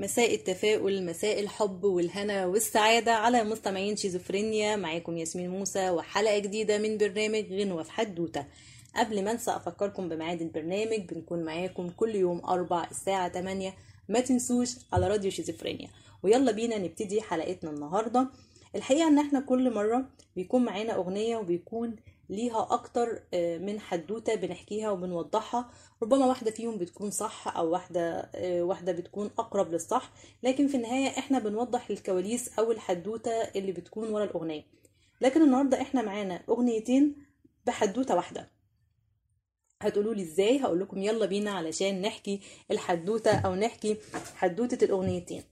مساء التفاؤل مساء الحب والهنا والسعادة على مستمعين شيزوفرينيا. معاكم ياسمين موسى وحلقة جديدة من برنامج غنوة في حدوتة. قبل ما انسى أفكركم بميعاد البرنامج بنكون معاكم كل يوم أربع الساعة 8 ما تنسوش على راديو شيزوفرينيا. ويلا بينا نبتدي حلقتنا النهاردة. الحقيقة إن إحنا كل مرة بيكون معانا أغنية وبيكون ليها أكتر من حدوتة بنحكيها وبنوضحها. ربما واحدة فيهم بتكون صح أو واحدة واحدة بتكون أقرب للصح. لكن في النهاية إحنا بنوضح الكواليس أو الحدوتة اللي بتكون ورا الأغنية. لكن النهاردة إحنا معانا أغنيتين بحدوتة واحدة. هتقولوا لي إزاي؟ هقول لكم يلا بينا علشان نحكي الحدوتة أو نحكي حدوتة الأغنيتين. آه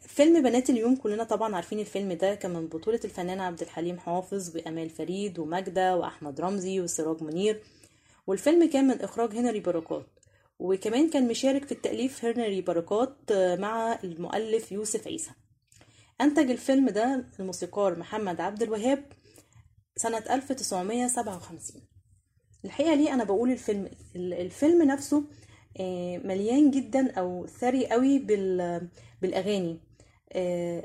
فيلم بنات اليوم كلنا طبعا عارفين الفيلم ده كان من بطولة الفنان عبد الحليم حافظ وأمال فريد وماجدة وأحمد رمزي وسراج منير. والفيلم كان من إخراج هنري بركات. وكمان كان مشارك في التأليف هنري بركات مع المؤلف يوسف عيسى. أنتج الفيلم ده الموسيقار محمد عبد الوهاب سنة 1957 الحقيقة ليه أنا بقول الفيلم الفيلم نفسه مليان جدا أو ثري قوي بالأغاني.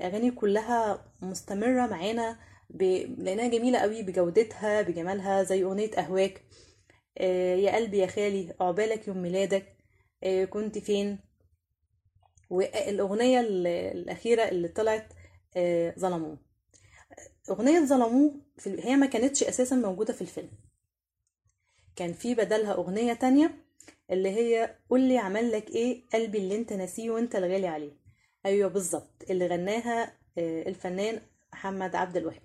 أغاني كلها مستمرة معانا ب... لأنها جميلة قوي بجودتها بجمالها زي أغنية أهواك. يا قلبي يا خالي عقبالك يوم ميلادك. كنت فين؟ والأغنية الأخيرة اللي طلعت ظلموه. أغنية ظلموه هي ما كانتش أساسا موجودة في الفيلم. كان في بدلها أغنية تانية اللي هي قولي عمل لك إيه قلبي اللي أنت ناسيه وأنت الغالي عليه. أيوه بالظبط اللي غناها الفنان محمد عبد الوهاب.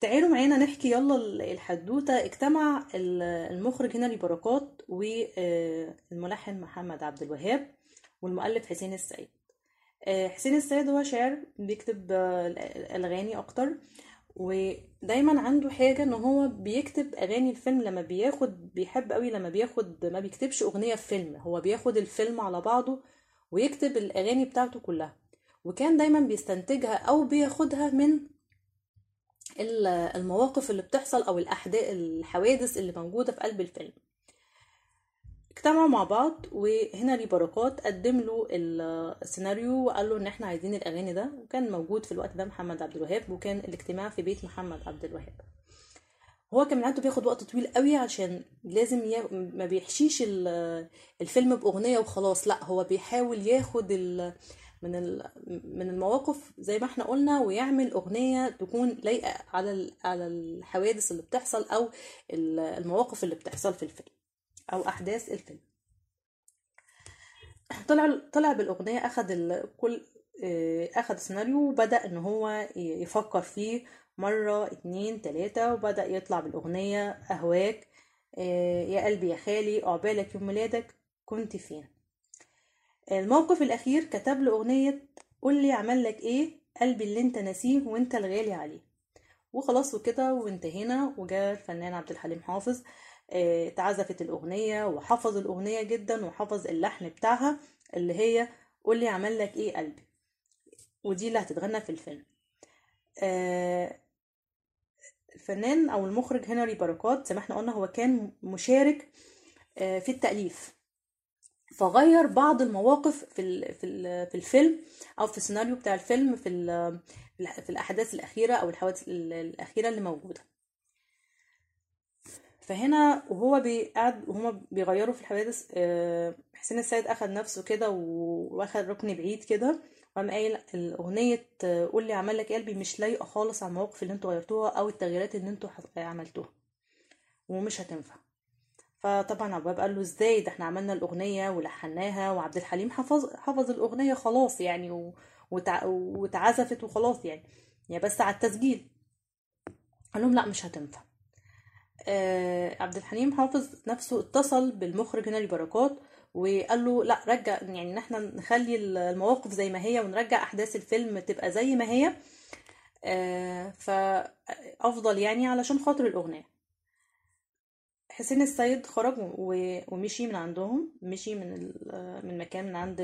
تعالوا معانا نحكي يلا الحدوتة. اجتمع المخرج هنري بركات والملحن محمد عبد الوهاب والمؤلف حسين السيد حسين السيد هو شاعر بيكتب الأغاني أكتر ودايما عنده حاجة إن هو بيكتب أغاني الفيلم لما بياخد بيحب قوي لما بياخد ما بيكتبش أغنية في فيلم هو بياخد الفيلم على بعضه ويكتب الأغاني بتاعته كلها. وكان دايما بيستنتجها أو بياخدها من المواقف اللي بتحصل أو الاحداث الحوادث اللي موجودة في قلب الفيلم. اجتمعوا مع بعض وهنري بركات قدم له السيناريو وقال له إن إحنا عايزين الأغاني ده. وكان موجود في الوقت ده محمد عبد الوهاب وكان الاجتماع في بيت محمد عبد الوهاب. هو كان عنده بياخد وقت طويل قوي عشان لازم ي... ما بيحشيش الفيلم بأغنية وخلاص. لا هو بيحاول ياخد ال... من ال... من المواقف زي ما إحنا قلنا ويعمل أغنية تكون لايقة على ال... على الحوادث اللي بتحصل أو المواقف اللي بتحصل في الفيلم أو أحداث الفيلم. طلع طلع بالأغنية أخد كل أخد السيناريو وبدأ إن هو يفكر فيه مرة اتنين تلاتة وبدأ يطلع بالأغنية أهواك يا قلبي يا خالي عقبالك يوم ميلادك كنت فين؟ الموقف الأخير كتب له أغنية قولي عمل لك إيه قلبي اللي أنت ناسيه وأنت الغالي عليه. وخلاص وكده وانتهينا وجاء الفنان عبد الحليم حافظ اتعزفت الأغنية وحفظ الأغنية جدا وحفظ اللحن بتاعها اللي هي قولي عمل لك إيه قلبي. ودي اللي هتتغنى في الفيلم. الفنان أو المخرج هنري بركات زي ما إحنا قلنا هو كان مشارك في التأليف. فغير بعض المواقف في في الفيلم أو في السيناريو بتاع الفيلم في في الأحداث الأخيرة أو الحوادث الأخيرة اللي موجودة. فهنا وهو بيقعد وهما بيغيروا في الحوادث حسين السيد أخد نفسه كده وأخد ركن بعيد كده. وقام قايل الأغنية قول لي عمل لك قلبي مش لايقة خالص على المواقف اللي أنتوا غيرتوها أو التغييرات اللي أنتوا عملتوها. ومش هتنفع. فطبعا عبد قال له إزاي؟ ده إحنا عملنا الأغنية ولحناها وعبد الحليم حفظ حفظ الأغنية خلاص يعني. واتعزفت وخلاص يعني. يعني بس على التسجيل. قال لهم لا مش هتنفع. آه عبد الحليم حافظ نفسه اتصل بالمخرج هنري بركات وقال له لا رجع يعني إن إحنا نخلي المواقف زي ما هي ونرجع أحداث الفيلم تبقى زي ما هي آه فافضل يعني علشان خاطر الأغنية حسين السيد خرج ومشي من عندهم مشي من من مكان من عند.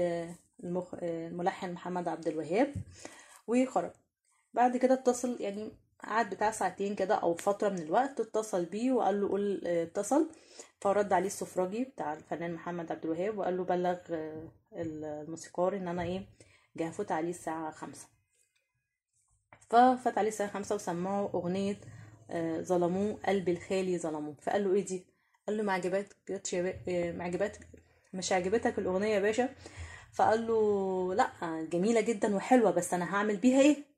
الملحن محمد عبد الوهاب وخرج بعد كده اتصل يعني قعد بتاع ساعتين كده أو فترة من الوقت اتصل بيه وقال له قول آه، اتصل. فرد عليه السفراجي بتاع الفنان محمد عبد الوهاب وقال له بلغ آه، الموسيقار إن أنا إيه جاي هفوت عليه الساعة خمسة. ففات عليه الساعة خمسة وسمعه أغنية آه، ظلموه قلب الخالي ظلموه. فقال له إيه دي؟ قال له ما عجبتك ما عجبتك مش عجبتك الأغنية يا باشا؟ فقال له لا جميلة جدا وحلوة بس أنا هعمل بيها إيه؟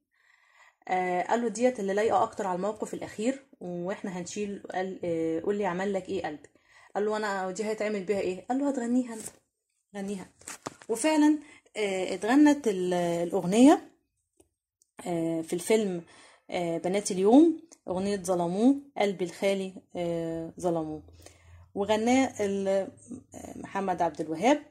آه قال له ديت اللي لايقة أكتر على الموقف الأخير وإحنا هنشيل قال آه قول لي عمل لك إيه قلبي. قال له أنا دي هيتعمل بيها إيه؟ قال له هتغنيها أنت. غنيها. وفعلا آه اتغنت ال- الأغنية آه في الفيلم آه بنات اليوم أغنية ظلموه قلبي الخالي آه ظلموه. وغناه محمد عبد الوهاب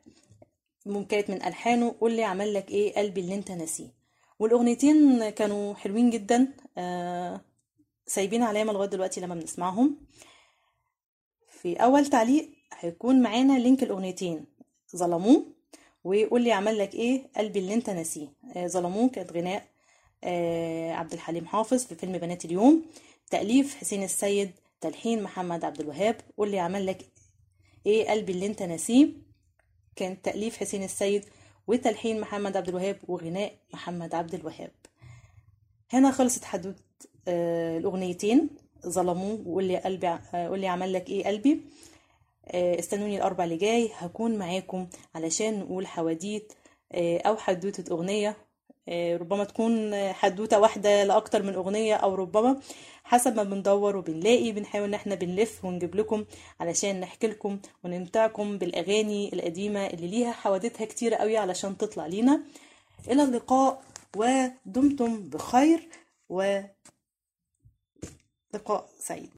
كانت من ألحانه قول لي عمل لك إيه؟ قلبي اللي أنت ناسيه. والأغنيتين كانوا حلوين جدا آه سايبين علامة لغاية دلوقتي لما بنسمعهم. في أول تعليق هيكون معانا لينك الأغنيتين ظلموه وقول لي عمل لك إيه؟ قلبي اللي أنت ناسيه. آه ظلموه كانت غناء آه عبد الحليم حافظ في فيلم بنات اليوم. تأليف حسين السيد تلحين محمد عبد الوهاب. قول لي عمل لك إيه؟ قلبي اللي أنت ناسيه. كان تأليف حسين السيد وتلحين محمد عبد الوهاب وغناء محمد عبد الوهاب. هنا خلصت حدوتة آه، الأغنيتين ظلموه وقول لي قلبي آه، قول لي عمل لك إيه قلبي. آه، استنوني الأربع اللي جاي هكون معاكم علشان نقول حواديت أو حدوتة أغنية آه، ربما تكون حدوتة واحدة لأكتر من أغنية أو ربما حسب ما بندور وبنلاقي بنحاول إن إحنا بنلف ونجيب لكم علشان نحكي لكم ونمتعكم بالأغاني القديمة اللي ليها حوادثها كتيرة قوي علشان تطلع لينا. إلى اللقاء ودمتم بخير ولقاء سعيد.